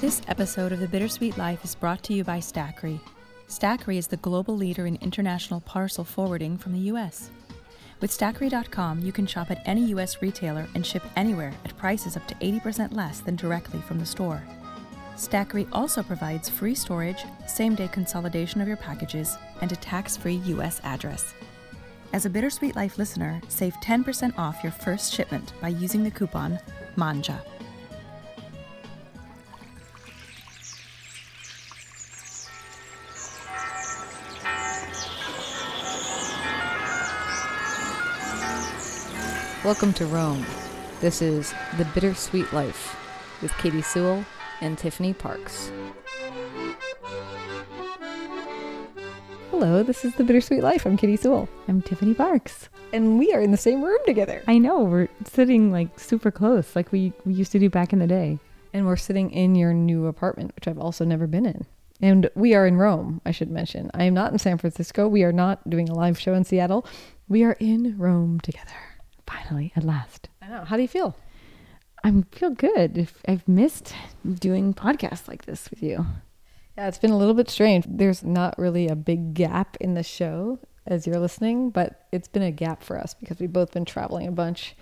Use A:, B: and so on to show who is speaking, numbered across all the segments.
A: This episode of The Bittersweet Life is brought to you by Stackry. Stackry is the global leader in international parcel forwarding from the U.S. With Stackry.com, you can shop at any U.S. retailer and ship anywhere at prices up to 80% less than directly from the store. Stackry also provides free storage, same day consolidation of your packages, and a tax free U.S. address. As a Bittersweet Life listener, save 10% off your first shipment by using the coupon MANGIA.
B: Welcome to Rome. This is The Bittersweet Life with Katy Sewell and Tiffany Parks.
C: Hello, this is The Bittersweet Life. I'm Katy Sewell.
D: I'm Tiffany Parks.
C: And we are in the same room together.
D: I know, we're sitting like super close, like we, we used to do back in the day.
C: And we're sitting in your new apartment, which I've also never been in. And we are in Rome, I should mention. I am not in San Francisco. We are not doing a live show in Seattle. We are in Rome together.
D: Finally, at last.
C: I know. How do you feel?
D: I feel good. If I've missed doing podcasts like this with you.
C: Yeah, it's been a little bit strange. There's not really a big gap in the show as you're listening, but it's been a gap for us because we've both been traveling a bunch.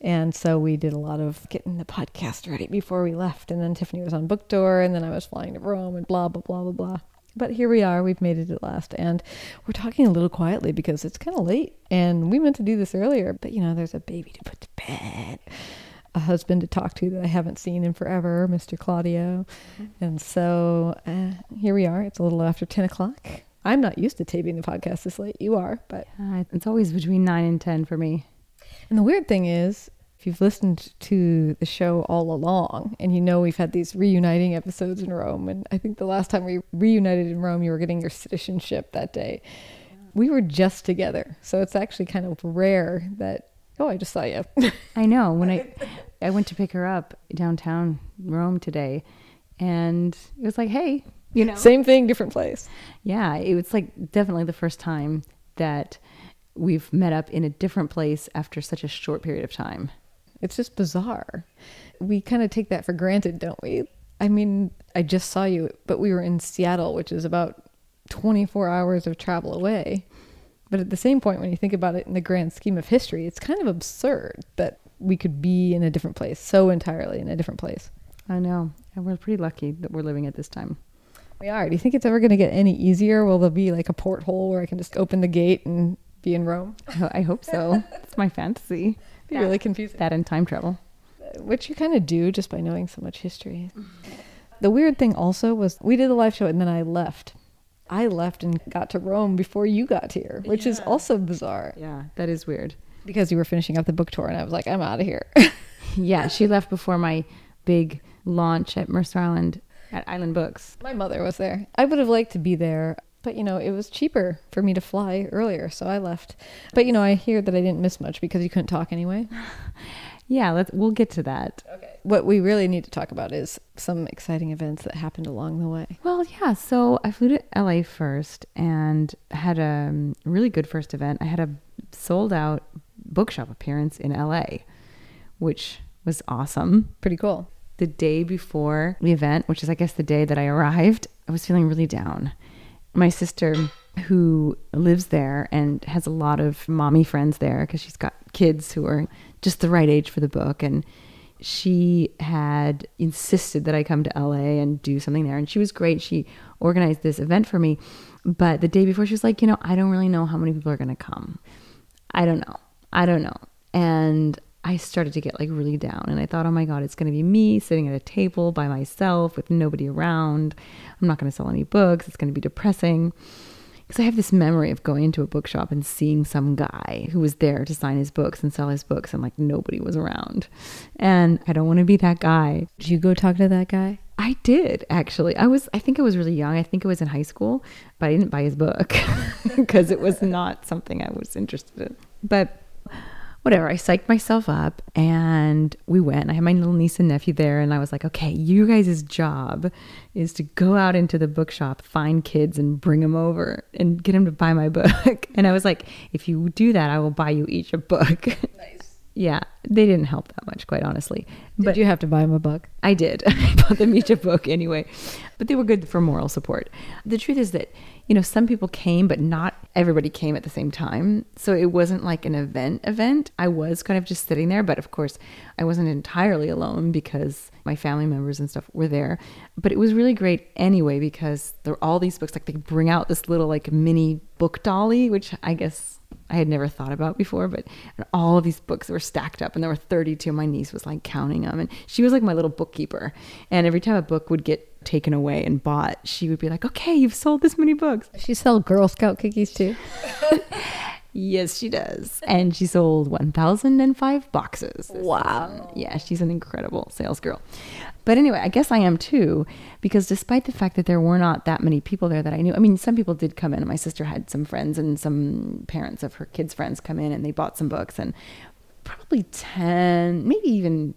C: And so we did a lot of getting the podcast ready before we left. And then Tiffany was on book tour, and then I was flying to Rome and blah, blah, blah, blah, blah. But here we are. We've made it at last. And we're talking a little quietly because it's kind of late. And we meant to do this earlier, but you know, there's a baby to put to bed, a husband to talk to that I haven't seen in forever, Mr. Claudio. And so uh, here we are. It's a little after 10 o'clock. I'm not used to taping the podcast this late. You are, but.
D: Uh, it's always between 9 and 10 for me.
C: And the weird thing is, if you've listened to the show all along and you know we've had these reuniting episodes in Rome, and I think the last time we reunited in Rome, you were getting your citizenship that day. We were just together. So it's actually kind of rare that, oh, I just saw you.
D: I know. When I I went to pick her up downtown Rome today, and it was like, hey, you know,
C: Same thing, different place.
D: yeah, it was like definitely the first time that we've met up in a different place after such a short period of time.
C: It's just bizarre. We kind of take that for granted, don't we? I mean, I just saw you, but we were in Seattle, which is about 24 hours of travel away. But at the same point, when you think about it in the grand scheme of history, it's kind of absurd that we could be in a different place, so entirely in a different place.
D: I know, and we're pretty lucky that we're living at this time.
C: We are. Do you think it's ever going to get any easier? Will there be like a porthole where I can just open the gate and be in Rome?
D: I hope so. it's my fantasy.
C: Be really confusing.
D: That and time travel.
C: which you kind of do just by knowing so much history. The weird thing also was we did the live show and then I left. I left and got to Rome before you got here, which is also bizarre
D: Yeah, that is weird.
C: because you were finishing up the book tour and I was like, I'm out of here.
D: Yeah, she left before my big launch at Mercer Island at Island Books.
C: My mother was there. I would have liked to be there, but you know, it was cheaper for me to fly earlier, so I left. But you know, I hear that I didn't miss much because you couldn't talk anyway.
D: Yeah, let's we'll get to that.
C: Okay. What we really need to talk about is some exciting events that happened along the way.
D: Well, yeah, so I flew to LA first and had a um, really good first event. I had a sold out bookshop appearance in LA, which was awesome.
C: Pretty cool.
D: The day before the event, which is I guess the day that I arrived, I was feeling really down. My sister who lives there and has a lot of mommy friends there because she's got kids who are just the right age for the book. And she had insisted that I come to LA and do something there. And she was great. She organized this event for me. But the day before she was like you know I don't really know how many people are going to come. I don't know. I don't know. And I started to get like really down and I thought oh my god it's going to be me sitting at a table by myself with nobody around I'm not going to sell any books it's going to be depressing because I have this memory of going into a bookshop and seeing some guy who was there to sign his books and sell his books, and like nobody was around. And I don't want to be that guy.
C: Did you go talk to that guy?
D: I did actually. I was, I think I was really young. I think it was in high school, but I didn't buy his book because it was not something I was interested in. But whatever, I psyched myself up and we went. I had my little niece and nephew there, and I was like, okay, you guys' job is to go out into the bookshop, find kids, and bring them over and get them to buy my book. And I was like, if you do that, I will buy you each a book.
C: Nice.
D: Yeah, they didn't help that much, quite honestly.
C: Did you have to buy them a book?
D: I did. I bought them each a book anyway, but they were good for moral support. The truth is that, you know, some people came, but not everybody came at the same time. So it wasn't like an event event. I was kind of just sitting there, but of course, I wasn't entirely alone because my family members and stuff were there. But it was really great anyway because there are all these books. Like they bring out this little like mini book dolly, which I guess I had never thought about before, but all these books were stacked up and there were 32. My niece was like counting them and she was like my little bookkeeper. And every time a book would get taken away and bought, she would be like, okay, you've sold this many books.
C: She sell Girl Scout cookies too.
D: Yes, she does. And she sold 1,005 boxes.
C: Wow.
D: Um, yeah, she's an incredible sales girl. But anyway, I guess I am too, because despite the fact that there were not that many people there that I knew, I mean, some people did come in. My sister had some friends and some parents of her kids' friends come in and they bought some books, and probably 10, maybe even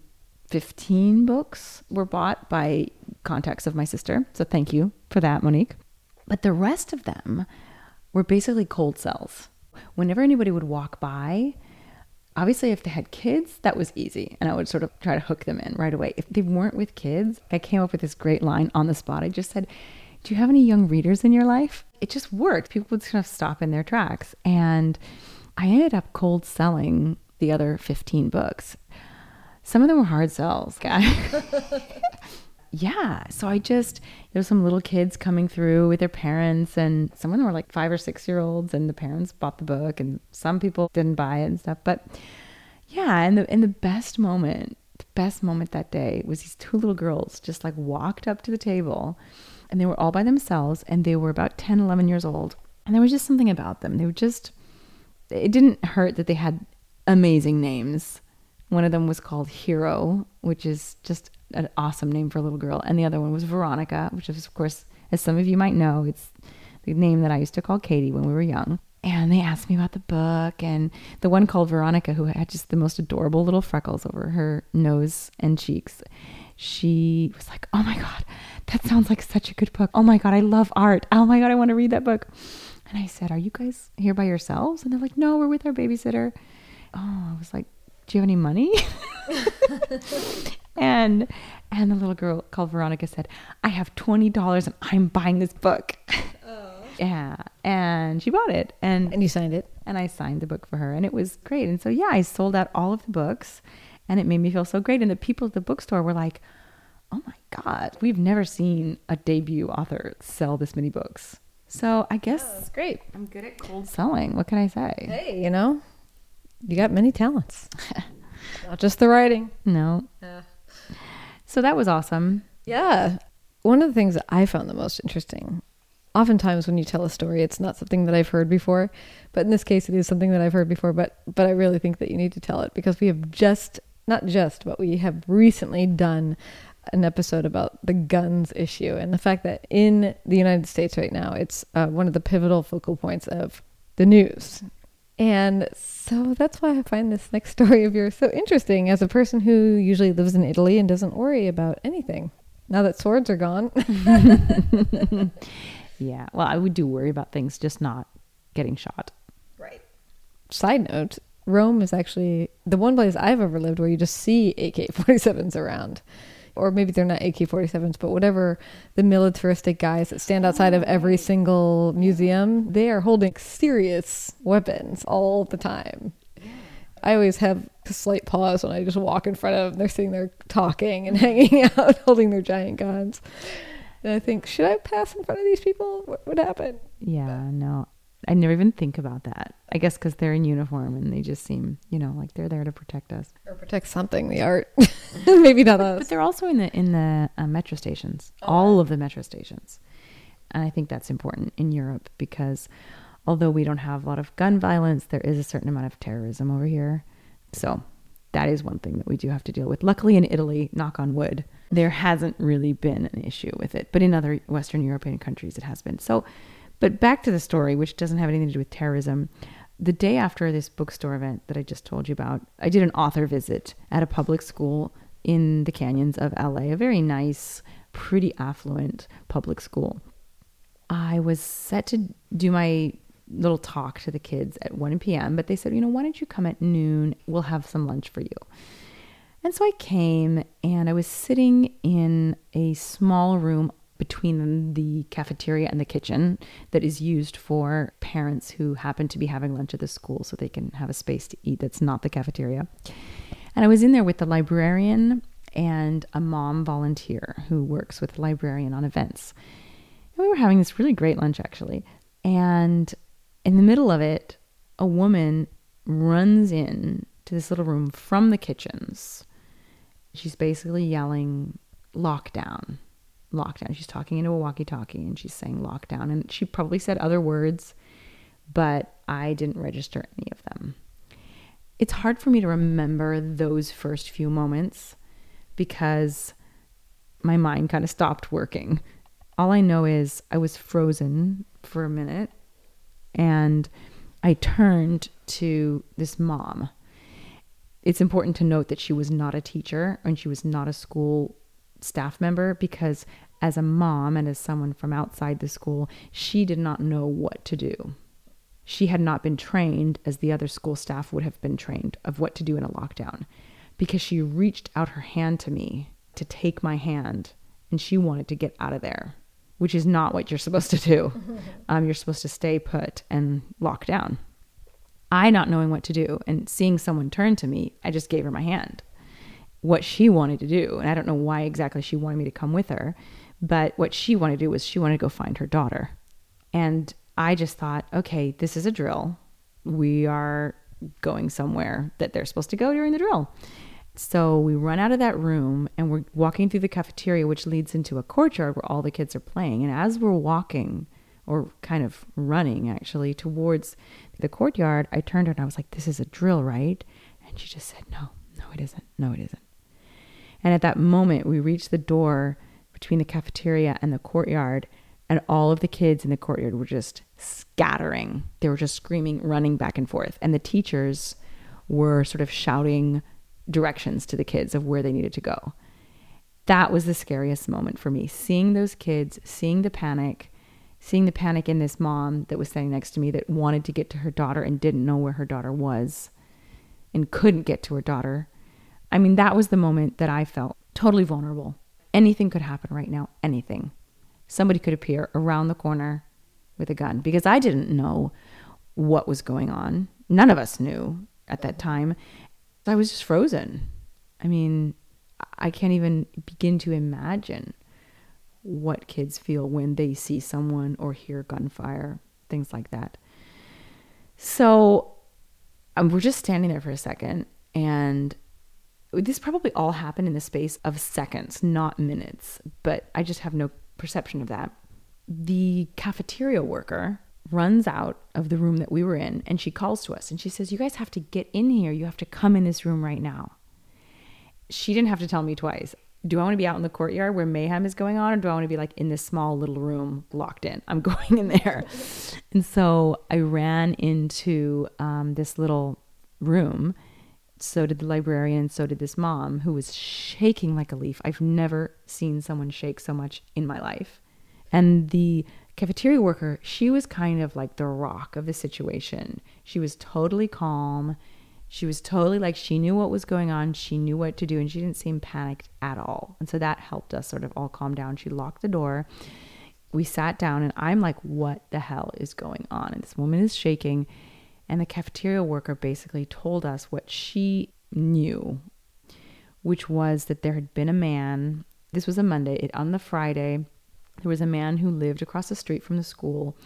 D: 15 books were bought by contacts of my sister. So thank you for that, Monique. But the rest of them were basically cold sells whenever anybody would walk by, obviously if they had kids, that was easy. And I would sort of try to hook them in right away. If they weren't with kids, I came up with this great line on the spot. I just said, Do you have any young readers in your life? It just worked. People would kind of stop in their tracks. And I ended up cold selling the other 15 books. Some of them were hard sells, guys. yeah. So I just, there were some little kids coming through with their parents, and some of them were like five or six year olds, and the parents bought the book, and some people didn't buy it and stuff. But yeah, and the, and the best moment, the best moment that day was these two little girls just like walked up to the table, and they were all by themselves, and they were about 10, 11 years old. And there was just something about them. They were just, it didn't hurt that they had amazing names. One of them was called Hero, which is just an awesome name for a little girl. And the other one was Veronica, which is, of course, as some of you might know, it's the name that I used to call Katy when we were young. And they asked me about the book, and the one called Veronica, who had just the most adorable little freckles over her nose and cheeks. She was like, Oh my God, that sounds like such a good book. Oh my God, I love art. Oh my God, I want to read that book. And I said, Are you guys here by yourselves? And they're like, No, we're with our babysitter. Oh, I was like, Do you have any money? and and the little girl called Veronica said, "I have twenty dollars and I'm buying this book." Oh. yeah, and she bought it, and
C: and you signed it,
D: and I signed the book for her, and it was great. And so yeah, I sold out all of the books, and it made me feel so great. And the people at the bookstore were like, "Oh my god, we've never seen a debut author sell this many books." So I guess
C: oh, great.
D: I'm good at cold selling. What can I say?
C: Hey, you know, you got many talents. Not just the writing.
D: No. Yeah. So that was awesome.
C: Yeah. One of the things that I found the most interesting, oftentimes when you tell a story, it's not something that I've heard before, but in this case, it is something that I've heard before. But but I really think that you need to tell it because we have just not just, but we have recently done an episode about the guns issue and the fact that in the United States right now, it's uh, one of the pivotal focal points of the news. And so that's why I find this next story of yours so interesting as a person who usually lives in Italy and doesn't worry about anything. Now that swords are gone.
D: yeah. Well, I would do worry about things, just not getting shot.
C: Right. Side note Rome is actually the one place I've ever lived where you just see AK 47s around or maybe they're not AK-47s, but whatever the militaristic guys that stand outside of every oh. single museum, they are holding serious weapons all the time. I always have a slight pause when I just walk in front of them. They're sitting there talking and hanging out, holding their giant guns. And I think, should I pass in front of these people? What would happen?
D: Yeah, no. I never even think about that. I guess because they're in uniform and they just seem, you know, like they're there to protect us
C: or protect something, the art. Maybe not us.
D: But they're also in the in the uh, metro stations, oh, all of the metro stations, and I think that's important in Europe because although we don't have a lot of gun violence, there is a certain amount of terrorism over here. So that is one thing that we do have to deal with. Luckily, in Italy, knock on wood, there hasn't really been an issue with it, but in other Western European countries, it has been. So but back to the story, which doesn't have anything to do with terrorism. The day after this bookstore event that I just told you about, I did an author visit at a public school in the canyons of LA, a very nice, pretty affluent public school. I was set to do my little talk to the kids at 1 p.m., but they said, you know, why don't you come at noon? We'll have some lunch for you. And so I came and I was sitting in a small room between the cafeteria and the kitchen that is used for parents who happen to be having lunch at the school so they can have a space to eat that's not the cafeteria. And I was in there with the librarian and a mom volunteer who works with the librarian on events. And we were having this really great lunch actually. And in the middle of it, a woman runs in to this little room from the kitchens. She's basically yelling, lockdown, lockdown. She's talking into a walkie talkie and she's saying lockdown. And she probably said other words, but I didn't register any of them. It's hard for me to remember those first few moments because my mind kind of stopped working. All I know is I was frozen for a minute and I turned to this mom. It's important to note that she was not a teacher and she was not a school staff member because, as a mom and as someone from outside the school, she did not know what to do. She had not been trained as the other school staff would have been trained of what to do in a lockdown because she reached out her hand to me to take my hand and she wanted to get out of there which is not what you're supposed to do. Um, you're supposed to stay put and lock down. I, not knowing what to do and seeing someone turn to me, I just gave her my hand. What she wanted to do, and I don't know why exactly she wanted me to come with her, but what she wanted to do was she wanted to go find her daughter. And I just thought, okay, this is a drill. We are going somewhere that they're supposed to go during the drill. So we run out of that room and we're walking through the cafeteria, which leads into a courtyard where all the kids are playing. And as we're walking, or kind of running actually, towards the courtyard, I turned her and I was like, This is a drill, right? And she just said, No, no, it isn't. No, it isn't. And at that moment, we reached the door between the cafeteria and the courtyard, and all of the kids in the courtyard were just scattering. They were just screaming, running back and forth. And the teachers were sort of shouting directions to the kids of where they needed to go. That was the scariest moment for me. Seeing those kids, seeing the panic, seeing the panic in this mom that was standing next to me that wanted to get to her daughter and didn't know where her daughter was and couldn't get to her daughter. I mean, that was the moment that I felt totally vulnerable. Anything could happen right now, anything. Somebody could appear around the corner with a gun because I didn't know what was going on. None of us knew at that time. I was just frozen. I mean, I can't even begin to imagine what kids feel when they see someone or hear gunfire, things like that. So um, we're just standing there for a second, and this probably all happened in the space of seconds, not minutes, but I just have no perception of that. The cafeteria worker runs out of the room that we were in and she calls to us and she says, You guys have to get in here. You have to come in this room right now. She didn't have to tell me twice. Do I want to be out in the courtyard where mayhem is going on, or do I want to be like in this small little room locked in? I'm going in there. and so I ran into um, this little room. So did the librarian, so did this mom who was shaking like a leaf. I've never seen someone shake so much in my life. And the cafeteria worker, she was kind of like the rock of the situation. She was totally calm. She was totally like she knew what was going on. She knew what to do, and she didn't seem panicked at all. And so that helped us sort of all calm down. She locked the door. We sat down, and I'm like, what the hell is going on? And this woman is shaking. And the cafeteria worker basically told us what she knew, which was that there had been a man. This was a Monday. It, on the Friday, there was a man who lived across the street from the school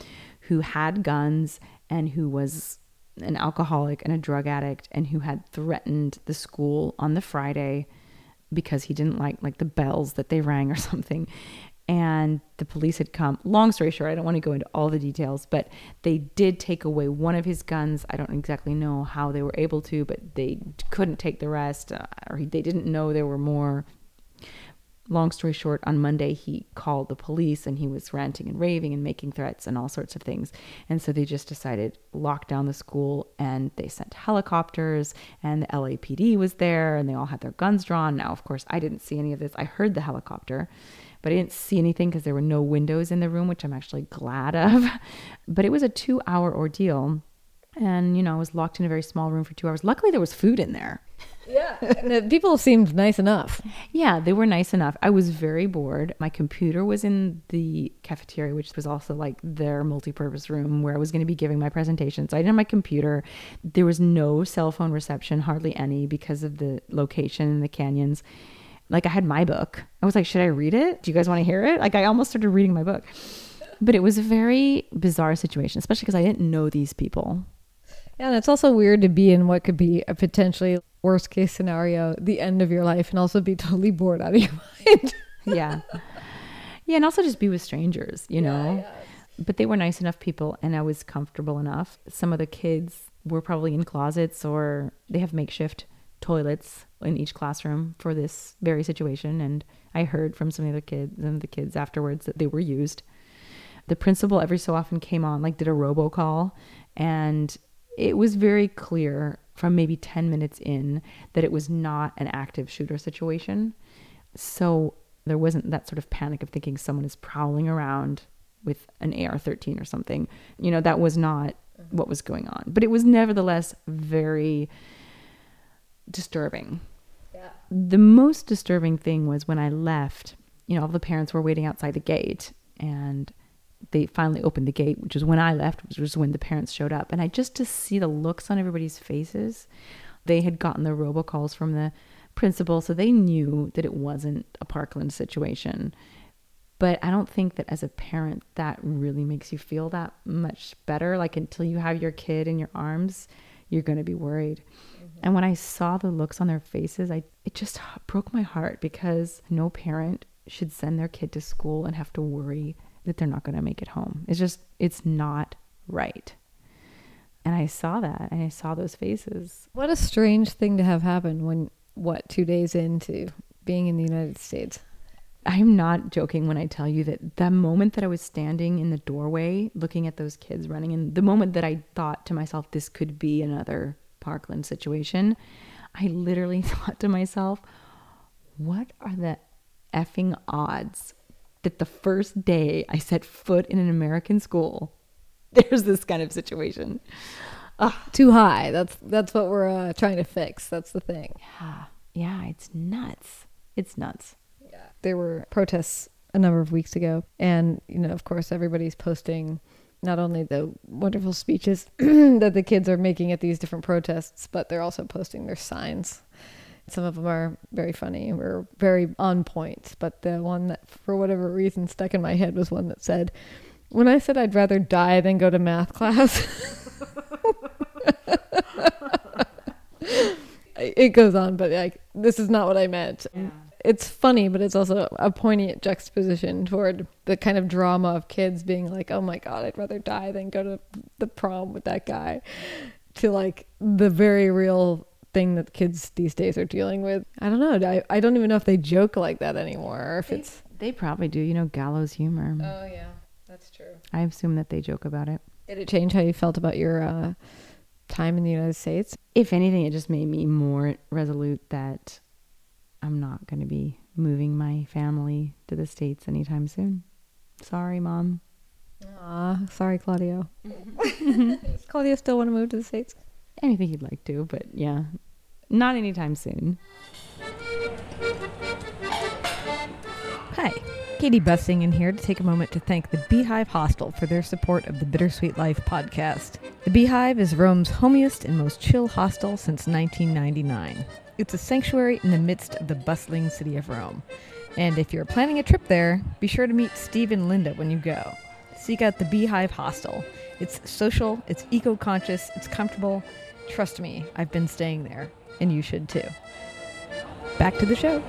D: who had guns and who was an alcoholic and a drug addict and who had threatened the school on the Friday because he didn't like like the bells that they rang or something and the police had come long story short i don't want to go into all the details but they did take away one of his guns i don't exactly know how they were able to but they couldn't take the rest uh, or they didn't know there were more long story short, on Monday, he called the police and he was ranting and raving and making threats and all sorts of things. And so they just decided lock down the school and they sent helicopters and the LAPD was there and they all had their guns drawn. Now, of course, I didn't see any of this. I heard the helicopter, but I didn't see anything because there were no windows in the room, which I'm actually glad of. But it was a two hour ordeal. And, you know, I was locked in a very small room for two hours. Luckily, there was food in there.
C: Yeah. and the people seemed nice enough.
D: Yeah, they were nice enough. I was very bored. My computer was in the cafeteria, which was also like their multi-purpose room where I was going to be giving my presentation. So I didn't have my computer. There was no cell phone reception, hardly any, because of the location in the canyons. Like I had my book. I was like, should I read it? Do you guys want to hear it? Like I almost started reading my book. But it was a very bizarre situation, especially because I didn't know these people.
C: Yeah, and it's also weird to be in what could be a potentially worst case scenario, the end of your life, and also be totally bored out of your mind.
D: yeah. Yeah, and also just be with strangers, you know? Yeah, But they were nice enough people, and I was comfortable enough. Some of the kids were probably in closets or they have makeshift toilets in each classroom for this very situation. And I heard from some of the kids and the kids afterwards that they were used. The principal every so often came on, like did a robocall, and it was very clear from maybe 10 minutes in that it was not an active shooter situation. So there wasn't that sort of panic of thinking someone is prowling around with an AR 13 or something. You know, that was not what was going on. But it was nevertheless very disturbing. Yeah. The most disturbing thing was when I left, you know, all the parents were waiting outside the gate and they finally opened the gate, which was when I left, which was when the parents showed up. And I just to see the looks on everybody's faces, they had gotten the robocalls from the principal, so they knew that it wasn't a Parkland situation. But I don't think that as a parent, that really makes you feel that much better. Like until you have your kid in your arms, you're going to be worried. And when I saw the looks on their faces, I it just broke my heart because no parent should send their kid to school and have to worry that they're not going to make it home. It's just, it's not right. And I saw that and I saw those faces.
C: What a strange thing to have happen when, what, two days into being in the United States?
D: I'm not joking when I tell you that the moment that I was standing in the doorway looking at those kids running, and the moment that I thought to myself, this could be another Parkland situation, I literally thought to myself, what are the effing odds that the first day I set foot in an American school, there's this kind of situation.
C: Ugh. Too high. That's that's what we're uh, trying to fix. That's the thing.
D: Yeah, yeah, it's nuts. It's nuts.
C: Yeah, there were protests a number of weeks ago, and you know, of course, everybody's posting not only the wonderful speeches that the kids are making at these different protests, but they're also posting their signs some of them are very funny or very on point. But the one that, for whatever reason, stuck in my head was one that said, When I said I'd rather die than go to math class. it goes on, but like, this is not what I meant. Yeah. It's funny, but it's also a poignant juxtaposition toward the kind of drama of kids being like, oh my God, I'd rather die than go to the prom with that guy, to like the very real thing that kids these days are dealing with. I don't know. I, I don't even know if they joke like that anymore or if
D: they,
C: it's.
D: They probably do, you know, gallows humor.
C: Oh, yeah. That's true.
D: I assume that they joke about it.
C: Did it change how you felt about your uh, time in the United States?
D: If anything, it just made me more resolute that I'm not going to be moving my family to the States anytime soon. Sorry, Mom.
C: Aw, sorry, Claudio. Does Claudio still want to move to the States?
D: anything he'd like to, but yeah, not anytime soon.
C: Hi, Katy Bussing in here to take a moment to thank the Beehive Hostel for their support of the Bittersweet Life podcast. The Beehive is Rome's homiest and most chill hostel since 1999. It's a sanctuary in the midst of the bustling city of Rome. And if you're planning a trip there, be sure to meet Steve and Linda when you go. Seek out the Beehive Hostel. It's social, it's eco conscious, it's comfortable, Trust me, I've been staying there, and you should too. Back to the show.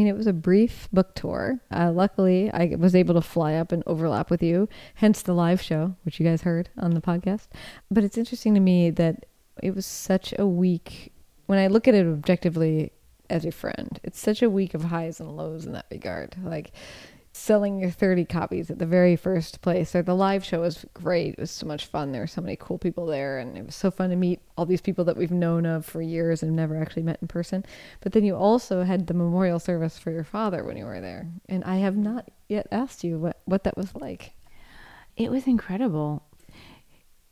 C: Mean, it was a brief book tour. Uh, luckily, I was able to fly up and overlap with you, hence the live show, which you guys heard on the podcast. But it's interesting to me that it was such a week when I look at it objectively as a friend, it's such a week of highs and lows in that regard. Like selling your 30 copies at the very first place. Or the live show was great. It was so much fun. There were so many cool people there, and it was so fun to meet all these people that we've known of for years and never actually met in person. But then you also had the memorial service for your father when you were there, and I have not yet asked you what what that was like.
D: It was incredible.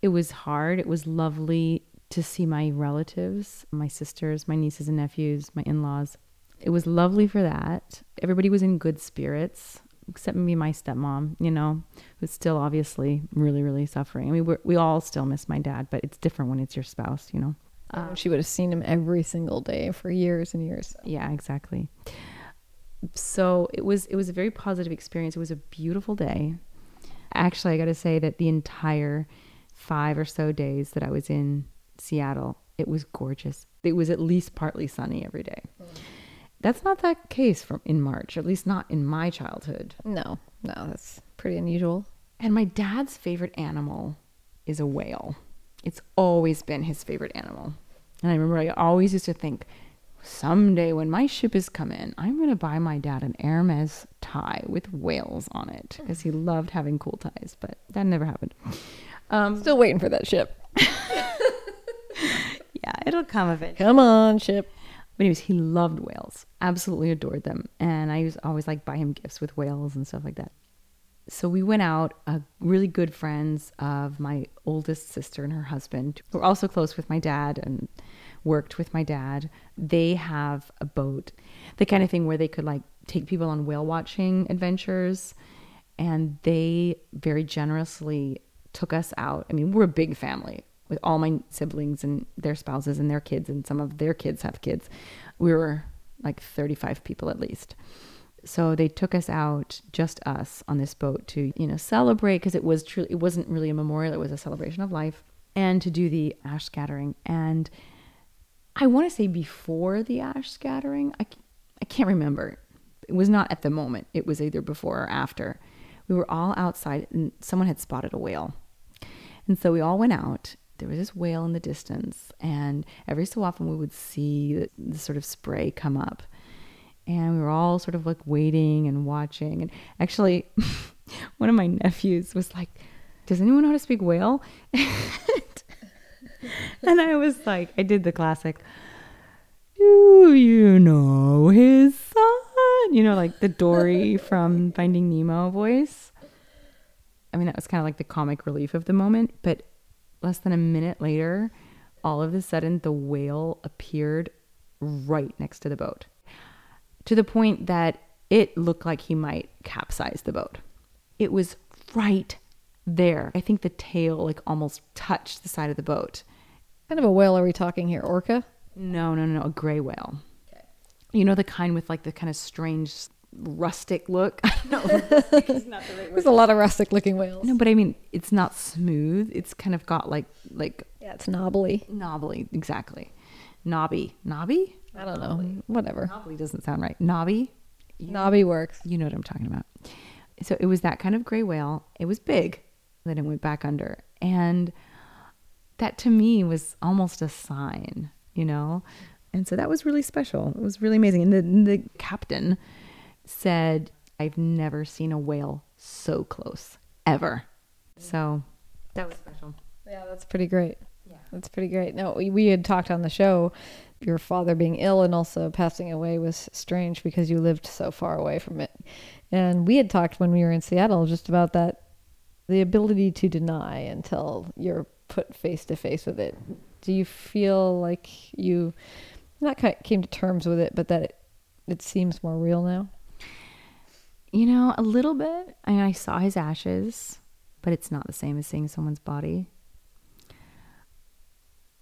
D: It was hard. It was lovely to see my relatives, my sisters, my nieces and nephews, my in laws. It was lovely for that. Everybody was in good spirits except maybe my stepmom, you know, who's still obviously really, really suffering. I mean, we we all still miss my dad, but it's different when it's your spouse, you know.
C: Uh, she would have seen him every single day for years and years.
D: Yeah, exactly. So it was it was a very positive experience. It was a beautiful day. Actually, I got to say that the entire five or so days that I was in Seattle, it was gorgeous. It was at least partly sunny every day. Mm. That's not that case from in March, at least not in my childhood.
C: No, no, that's pretty unusual.
D: And my dad's favorite animal is a whale. It's always been his favorite animal. And I remember I always used to think, someday when my ship is come in, I'm going to buy my dad an Hermes tie with whales on it because he loved having cool ties, but that never happened.
C: Um, Still waiting for that ship.
D: yeah, it'll come of it.
C: Come on, ship.
D: But anyways, he loved whales, absolutely adored them, and I was always like buy him gifts with whales and stuff like that. So we went out, uh, really good friends of my oldest sister and her husband, who were also close with my dad and worked with my dad. They have a boat, the kind of thing where they could like take people on whale watching adventures, and they very generously took us out. I mean, we're a big family with all my siblings and their spouses and their kids, and some of their kids have kids. We were like 35 people at least. So they took us out, just us, on this boat to, you know, celebrate because it was truly, it wasn't really a memorial, it was a celebration of life, and to do the ash scattering. And I want to say before the ash scattering, I, I can't remember. It was not at the moment, it was either before or after. We were all outside, and someone had spotted a whale. And so we all went out there was this whale in the distance, and every so often we would see the, sort of spray come up. And we were all sort of like waiting and watching. And actually, one of my nephews was like, Does anyone know how to speak whale? and I was like, I did the classic, Do you know his son? You know, like the Dory from Finding Nemo voice. I mean, that was kind of like the comic relief of the moment, but less than a minute later, all of a sudden the whale appeared right next to the boat to the point that it looked like he might capsize the boat. It was right there. I think the tail like almost touched the side of the boat.
C: Kind of a whale are we talking here? Orca?
D: No, no, no, a gray whale. Okay. You know the kind with like the kind of strange rustic look. no,
C: There's a lot of rustic looking whales.
D: No, but I mean, it's not smooth. It's kind of got like like
C: yeah, it's knobbly.
D: Knobbly, exactly. Knobby, knobby.
C: I don't know. Whatever.
D: Knobbly doesn't sound right. Knobby.
C: knobby works.
D: You know what I'm talking about. So it was that kind of gray whale. It was big. Then it went back under, and that to me was almost a sign, you know. And so that was really special. It was really amazing. And the the captain said, I've never seen a whale so close ever. So that was special.
C: Yeah, that's pretty great. Yeah. That's pretty great. No, we, we had talked on the show. Your father being ill and also passing away was strange because you lived so far away from it. And we had talked when we were in Seattle just about that the ability to deny until you're put face to face with it. Do you feel like you not came to terms with it, but that it, it seems more real now?
D: You know, a little bit. I mean, I saw his ashes, but it's not the same as seeing someone's body.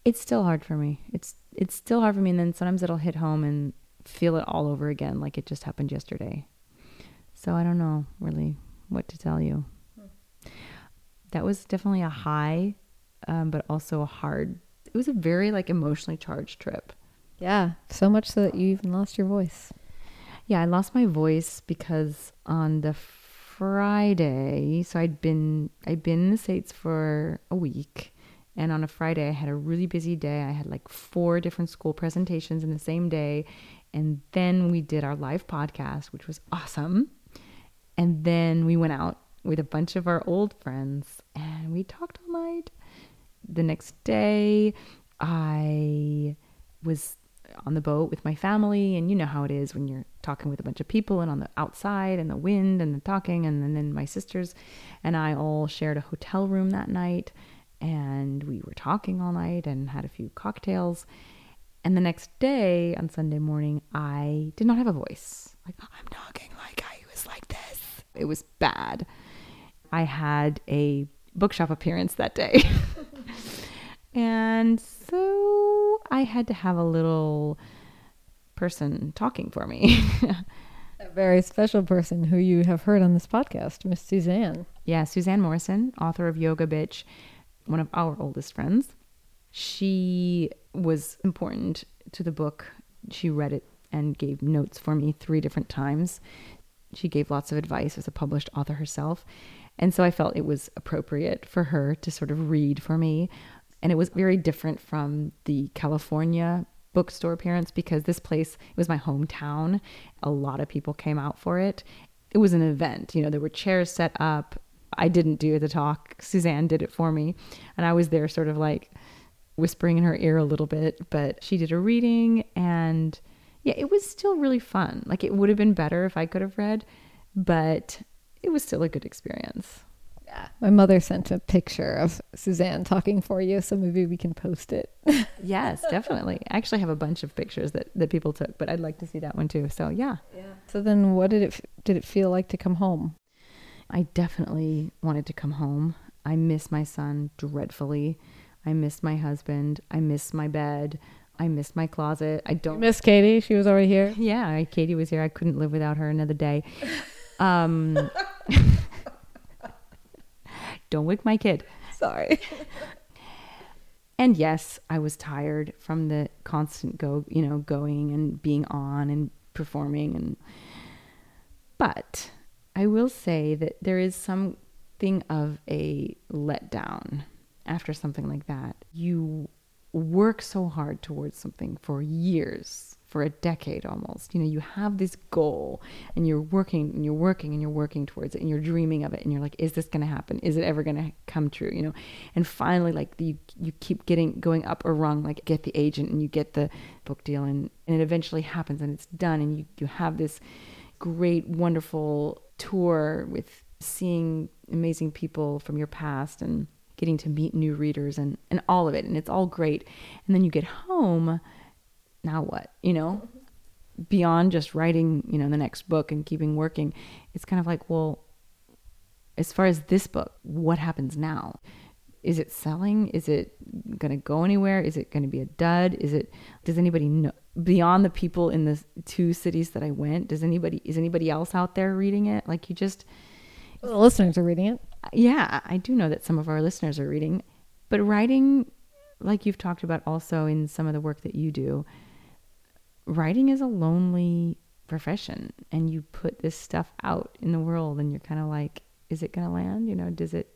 D: It's still hard for me. It's it's still hard for me and then sometimes it'll hit home and feel it all over again like it just happened yesterday. So I don't know really what to tell you. That was definitely a high, um, but also a hard. It was a very like emotionally charged trip.
C: Yeah, so much so that you even lost your voice.
D: Yeah, I lost my voice because on the Friday, so I'd been I'd been in the States for a week And on a Friday, I had a really busy day. I had like four different school presentations in the same day. And then we did our live podcast, which was awesome. And then we went out with a bunch of our old friends and we talked all night. The next day, I was on the boat with my family and you know how it is when you're talking with a bunch of people and on the outside and the wind and the talking and then, then my sisters and I all shared a hotel room that night and we were talking all night and had a few cocktails. And the next day on Sunday morning I did not have a voice. Like oh, I'm talking like I was like this. It was bad. I had a bookshop appearance that day and so I had to have a little person talking for me.
C: A very special person who you have heard on this podcast, Miss Suzanne.
D: yeah, Suzanne Morrison, author of Yoga Bitch, one of our oldest friends. She was important to the book. She read it and gave notes for me three different times. She gave lots of advice as a published author herself. And so I felt it was appropriate for her to sort of read for me. And it was very different from the California bookstore appearance because this place it was my hometown. A lot of people came out for it. It was an event, you know, there were chairs set up. I didn't do the talk. Suzanne did it for me. And I was there sort of like whispering in her ear a little bit, but she did a reading and yeah, it was still really fun. Like it would have been better if I could have read, but it was still a good experience.
C: My mother sent a picture of Suzanne talking for you, so maybe we can post it.
D: Yes, definitely. I actually have a bunch of pictures that, that people took, but I'd like to see that one too. So yeah, Yeah.
C: So then, what did it did it feel like to come home?
D: I definitely wanted to come home. I miss my son dreadfully. I miss my husband. I miss my bed. I miss my closet. I don't
C: Miss Katy, she was already here.
D: Yeah, Katy was here. I couldn't live without her another day. Um, don't wake my kid.
C: Sorry.
D: And yes, I was tired from the constant go, you know, going and being on and performing and but I will say that there is something of a letdown after something like that. You work so hard towards something for years, for a decade almost. You know, you have this goal and you're working and you're working and you're working towards it and you're dreaming of it and you're like, is this going to happen? Is it ever going to come true? You know, and finally, like you, you keep getting going up a rung, like get the agent and you get the book deal and, and it eventually happens and it's done and you, you have this great, wonderful tour with seeing amazing people from your past and getting to meet new readers and, and all of it. And it's all great. And then you get home. Now what? You know, beyond just writing, you know, the next book and keeping working, it's kind of like, well, as far as this book, what happens now? Is it selling? Is it going to go anywhere? Is it going to be a dud? Is it, does anybody know, beyond the people in the two cities that I went, does anybody, is anybody else out there reading it? Like you just,
C: the listeners are reading it.
D: yeah, I do know that some of our listeners are reading, but writing, like you've talked about also in some of the work that you do, writing is a lonely profession and you put this stuff out in the world and you're kind of like, is it going to land? You know, does it?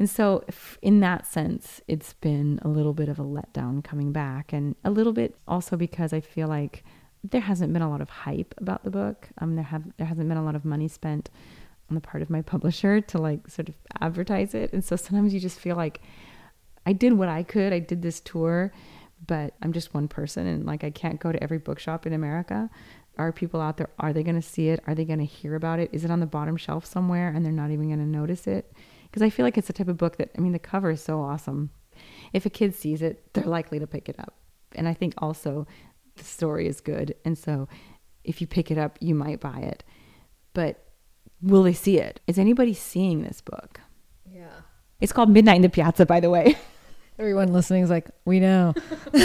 D: And so, if, in that sense, it's been a little bit of a letdown coming back, and a little bit also because I feel like there hasn't been a lot of hype about the book. Um, there have there hasn't been a lot of money spent on the part of my publisher to like sort of advertise it, and so sometimes you just feel like I did what I could. I did this tour, but I'm just one person, and like I can't go to every bookshop in America. Are people out there? Are they going to see it? Are they going to hear about it? Is it on the bottom shelf somewhere, and they're not even going to notice it? Because I feel like it's the type of book that I mean, the cover is so awesome. If a kid sees it, they're likely to pick it up, and I think also the story is good, and so if you pick it up, you might buy it. But will they see it? Is anybody seeing this book?
C: Yeah.
D: It's called Midnight in the Piazza, by the way.
C: Everyone listening is like, we know.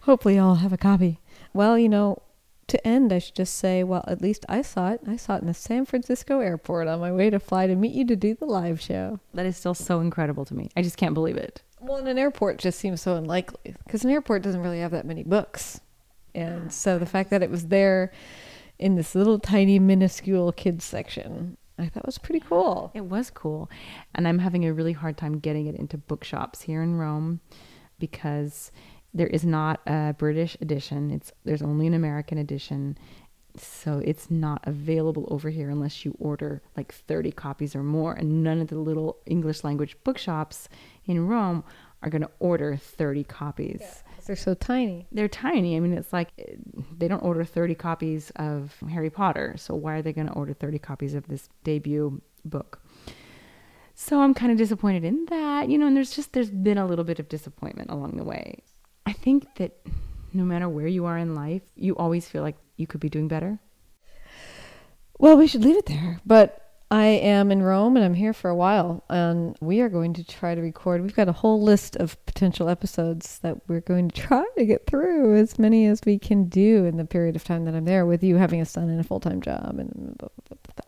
C: Hopefully, I'll have a copy. Well, you know, to end, I should just say, well, at least I saw it. I saw it in the San Francisco airport on my way to fly to meet you to do the live show.
D: That is still so incredible to me. I just can't believe it.
C: Well, in an airport just seems so unlikely because an airport doesn't really have that many books. And so the fact that it was there in this little tiny minuscule kids section I thought it was pretty cool.
D: It was cool. And I'm having a really hard time getting it into bookshops here in Rome because there is not a British edition. It's there's only an American edition. So it's not available over here unless you order like 30 copies or more and none of the little English language bookshops in Rome are going to order 30 copies. Yeah,
C: they're so tiny.
D: They're tiny. I mean, it's like they don't order 30 copies of Harry Potter. So why are they going to order 30 copies of this debut book? So I'm kind of disappointed in that, you know, and there's just there's been a little bit of disappointment along the way. I think that no matter where you are in life, you always feel like you could be doing better.
C: Well, we should leave it there. But I am in Rome and I'm here for a while, and we are going to try to record. We've got a whole list of potential episodes that we're going to try to get through as many as we can do in the period of time that I'm there with you having a son and a full time job and blah, blah, blah,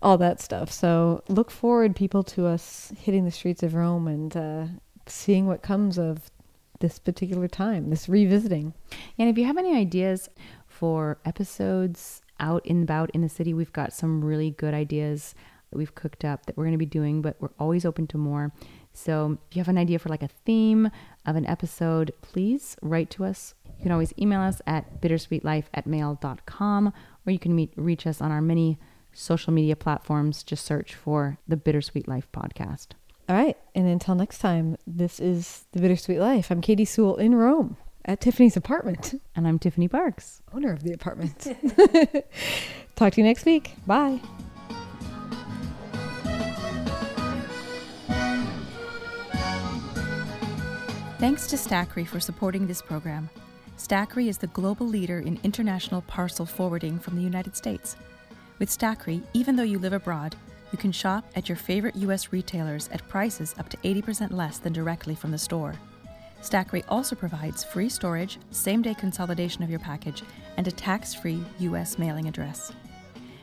C: all that stuff. So look forward, people, to us hitting the streets of Rome and uh, seeing what comes of this particular time, this revisiting.
D: And if you have any ideas for episodes, out and about in the city. We've got some really good ideas that we've cooked up that we're going to be doing, but we're always open to more. So if you have an idea for like a theme of an episode, please write to us. You can always email us at bittersweetlife at mail.com or you can meet, reach us on our many social media platforms. Just search for the Bittersweet Life podcast.
C: All right. And until next time, this is The Bittersweet Life. I'm Katy Sewall in Rome at Tiffany's apartment.
D: And I'm Tiffany Parks,
C: owner of the apartment. Talk to you next week. Bye.
A: Thanks to Stackry for supporting this program. Stackry is the global leader in international parcel forwarding from the United States. With Stackry, even though you live abroad, you can shop at your favorite U.S. retailers at prices up to 80% less than directly from the store. Stackry also provides free storage, same day consolidation of your package, and a tax free U.S. mailing address.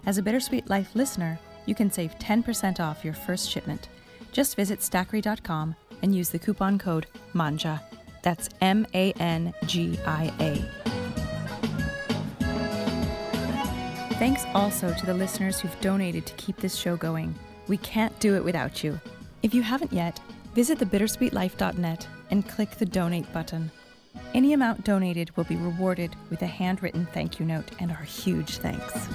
A: As a Bittersweet Life listener, you can save 10% off your first shipment. Just visit stackry.com and use the coupon code MANGIA. That's M A N G I A. Thanks also to the listeners who've donated to keep this show going. We can't do it without you. If you haven't yet, visit thebittersweetlife.net and click the donate button. Any amount donated will be rewarded with a handwritten thank you note and our huge thanks.